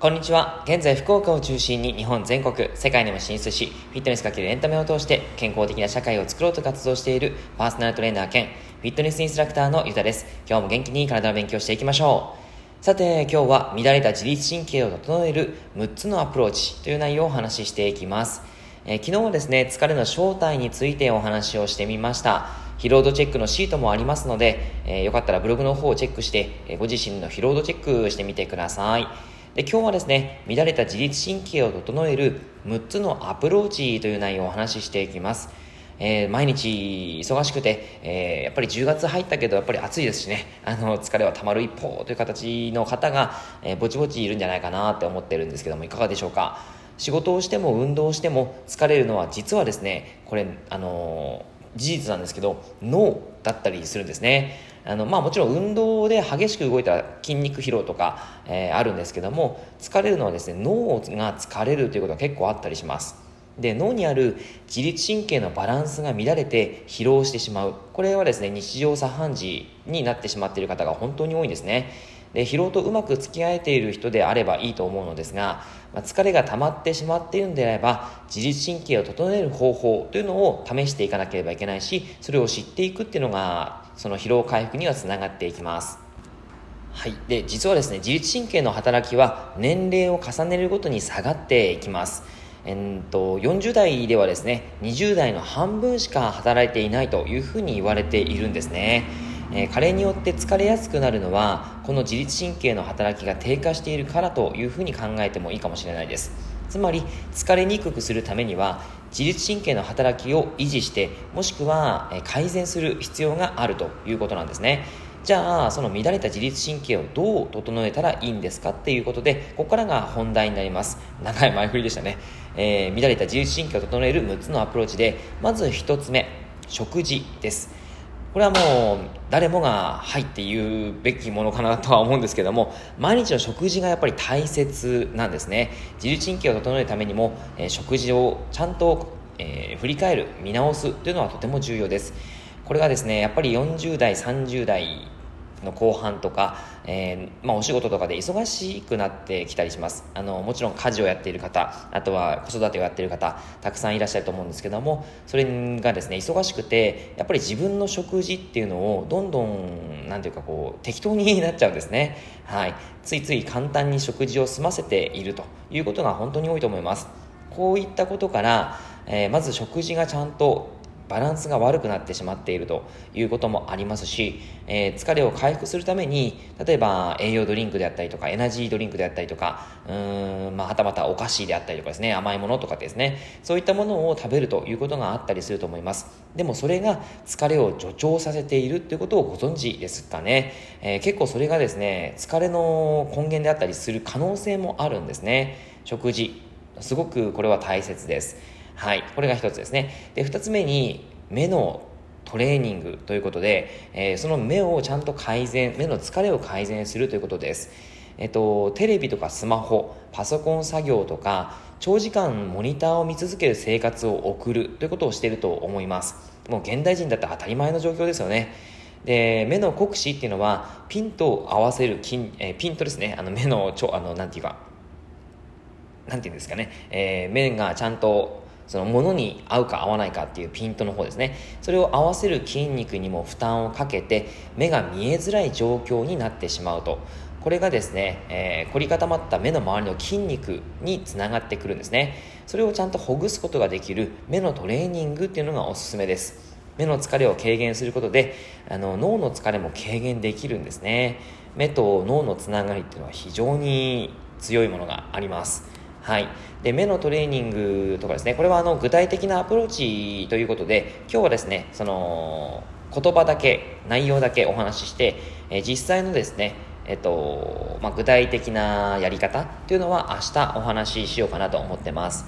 こんにちは。現在、福岡を中心に日本全国、世界にも進出し、フィットネスかけるエンタメを通して健康的な社会を作ろうと活動しているパーソナルトレーナー兼フィットネスインストラクターのゆたです。今日も元気に体の勉強していきましょう。さて、今日は乱れた自律神経を整える6つのアプローチという内容をお話ししていきます。えー、昨日はですね、疲れの正体についてお話をしてみました。疲労度チェックのシートもありますので、えー、よかったらブログの方をチェックして、え、ご自身の疲労度チェックしてみてください。で今日はですね、乱れた自律神経を整える6つのアプローチという内容をお話ししていきます。えー、毎日忙しくて、えー、やっぱり10月入ったけどやっぱり暑いですしね、あの、疲れはたまる一方という形の方が、えー、ぼちぼちいるんじゃないかなって思ってるんですけども、いかがでしょうか？仕事をしても運動をしても疲れるのは実はですね、これ、あの事実なんですけど、脳だったりするんですね。あのまあ、もちろん運動で激しく動いたら筋肉疲労とか、えー、あるんですけども疲れるのはですね脳が疲れるということが結構あったりします。で脳にある自律神経のバランスが乱れて疲労してしまう。これはですね日常茶飯事になってしまっている方が本当に多いんですね。で疲労とうまく付き合えている人であればいいと思うのですが、まあ、疲れが溜まってしまっているのであれば自律神経を整える方法というのを試していかなければいけないしそれを知っていくっていうのがその疲労回復にはつながっていきます。はい、で実はですね自律神経の働きは年齢を重ねるごとに下がっていきます。えー、と40代ではですね20代の半分しか働いていないというふうに言われているんですね。えー、加齢によって疲れやすくなるのはこの自律神経の働きが低下しているからというふうに考えてもいいかもしれないです。つまり疲れにくくするためには自律神経の働きを維持してもしくは改善する必要があるということなんですね。じゃあその乱れた自律神経をどう整えたらいいんですかっていうことでここからが本題になります。長い前振りでしたね、えー、乱れた自律神経を整える6つのアプローチでまず1つ目食事です。これはもう誰もが入って言うべきものかなとは思うんですけども毎日の食事がやっぱり大切なんですね。自律神経を整えるためにも、えー、食事をちゃんと、えー、振り返る見直すというのはとても重要です。これがですねやっぱり40代30代の後半とか、えー、まあ、お仕事とかで忙しくなってきたりします。あのもちろん家事をやっている方あとは子育てをやっている方たくさんいらっしゃると思うんですけどもそれがですね忙しくてやっぱり自分の食事っていうのをどんどんなんていうかこう適当になっちゃうんですね。はい。ついつい簡単に食事を済ませているということが本当に多いと思います。こういったことから、えー、まず食事がちゃんとバランスが悪くなってしまっているということもありますし、えー、疲れを回復するために例えば栄養ドリンクであったりとかエナジードリンクであったりとかうーん、まあ、はたまたお菓子であったりとかですね甘いものとかですねそういったものを食べるということがあったりすると思います。でもそれが疲れを助長させているということをご存知ですかね、えー、結構それがですね疲れの根源であったりする可能性もあるんですね。食事。すごくこれは大切です。はい、これが一つですね。で、二つ目に、目のトレーニングということで、えー、その目をちゃんと改善、目の疲れを改善するということです。えっと、テレビとかスマホ、パソコン作業とか、長時間モニターを見続ける生活を送るということをしていると思います。もう現代人だったら当たり前の状況ですよね。で、目の酷使っていうのは、ピンと合わせる筋、えー、ピントですね。あの目のちょ、あの、なんていうか、なんていうんですかね。えー、目がちゃんとその物に合うか合わないかっていうピントの方ですね。それを合わせる筋肉にも負担をかけて目が見えづらい状況になってしまうと。これがですね、えー、凝り固まった目の周りの筋肉につながってくるんですね。それをちゃんとほぐすことができる目のトレーニングっていうのがおすすめです。目の疲れを軽減することであの脳の疲れも軽減できるんですね。目と脳のつながりっていうのは非常に強いものがあります。はい、で目のトレーニングとかですねこれはあの具体的なアプローチということで今日はですねその言葉だけ内容だけお話しして、え実際のですねえっとまあ、具体的なやり方というのは明日お話ししようかなと思ってます。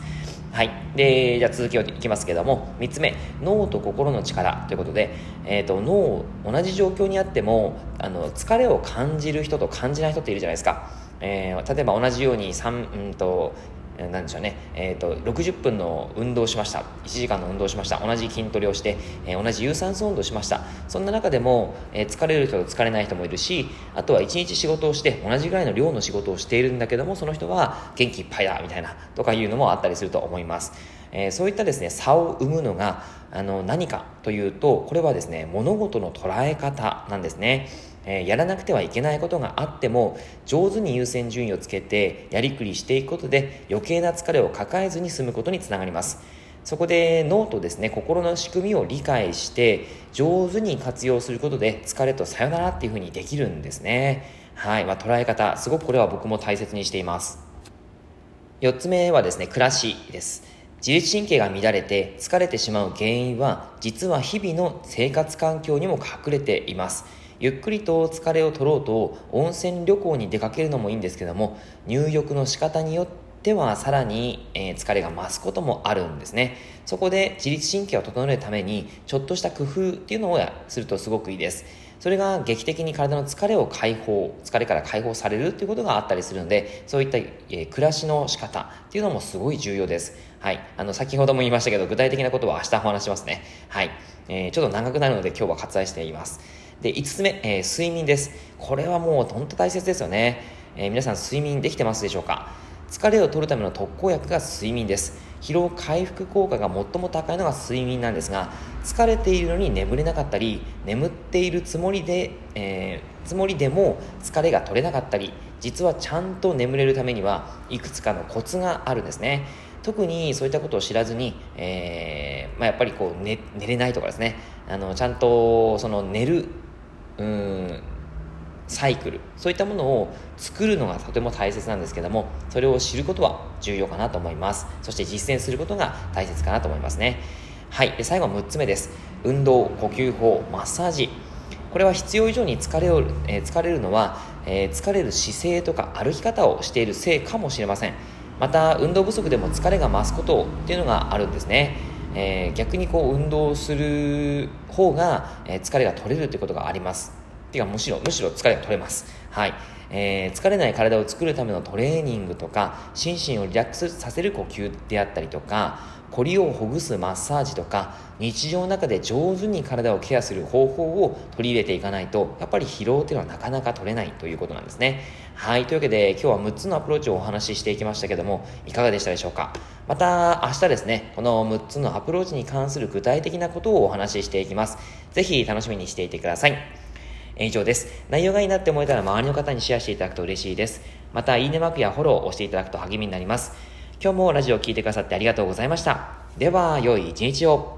はい。で、じゃあ続きをいきますけども、3つ目、脳と心の力ということで、えっ、ー、と、脳、同じ状況にあっても、あの、疲れを感じる人と感じない人っているじゃないですか。えー、例えば同じように3、うんと、なんでしょうね、えーと、60分の運動しました。1時間の運動しました。同じ筋トレをして、えー、同じ有酸素運動しました。そんな中でも、えー、疲れる人と疲れない人もいるしあとは1日仕事をして同じぐらいの量の仕事をしているんだけどもその人は元気いっぱいだみたいなとかいうのもあったりすると思います。えー、そういったですね差を生むのがあの何かというとこれはですね物事の捉え方なんですね。えやらなくてはいけないことがあっても上手に優先順位をつけてやりくりしていくことで余計な疲れを抱えずに済むことにつながります。そこで脳とですね心の仕組みを理解して上手に活用することで疲れとさよならっていうふうにできるんですね。はい、まあ、捉え方すごくこれは僕も大切にしています。4つ目はですね暮らしです。自律神経が乱れて疲れてしまう原因は実は日々の生活環境にも隠れています。ゆっくりと疲れを取ろうと温泉旅行に出かけるのもいいんですけども入浴の仕方によってはさらに、えー、疲れが増すこともあるんですね。そこで自律神経を整えるためにちょっとした工夫っていうのをするとすごくいいです。それが劇的に体の疲れを解放疲れから解放されるっていうことがあったりするのでそういった、えー、暮らしの仕方っていうのもすごい重要です。はい。あの先ほども言いましたけど具体的なことは明日お話しますね。はい、えー、ちょっと長くなるので今日は割愛しています。で、5つ目、えー、睡眠です。これはもう本当大切ですよね。えー、皆さん睡眠できてますでしょうか？疲れを取るための特効薬が睡眠です。疲労回復効果が最も高いのが睡眠なんですが、疲れているのに眠れなかったり、眠っているつもりで、えー、つもりでも疲れが取れなかったり、実はちゃんと眠れるためにはいくつかのコツがあるんですね。特にそういったことを知らずに、えーまあ、やっぱりこう寝寝れないとかですねあのちゃんとその寝るうんサイクル。そういったものを作るのがとても大切なんですけどもそれを知ることは重要かなと思います。そして実践することが大切かなと思いますね。はい。で最後6つ目です。運動呼吸法マッサージ。これは必要以上に疲れを、えー、疲れるのは、えー、疲れる姿勢とか歩き方をしているせいかもしれません。また運動不足でも疲れが増すことっていうのがあるんですね。えー、逆にこう運動する方が、疲れが取れるということがあります。ていうかむしろむしろ疲れが取れます。はい。えー、疲れない体を作るためのトレーニングとか心身をリラックスさせる呼吸であったりとか凝りをほぐすマッサージとか日常の中で上手に体をケアする方法を取り入れていかないとやっぱり疲労っていうのはなかなか取れないということなんですね。はいというわけで今日は6つのアプローチをお話ししていきましたけどもいかがでしたでしょうか？また明日ですねこの6つのアプローチに関する具体的なことをお話ししていきます。ぜひ楽しみにしていてください。以上です。内容がいいなって思えたら周りの方にシェアしていただくと嬉しいです。また、いいねマークやフォローを押していただくと励みになります。今日もラジオを聴いてくださってありがとうございました。では、良い一日を。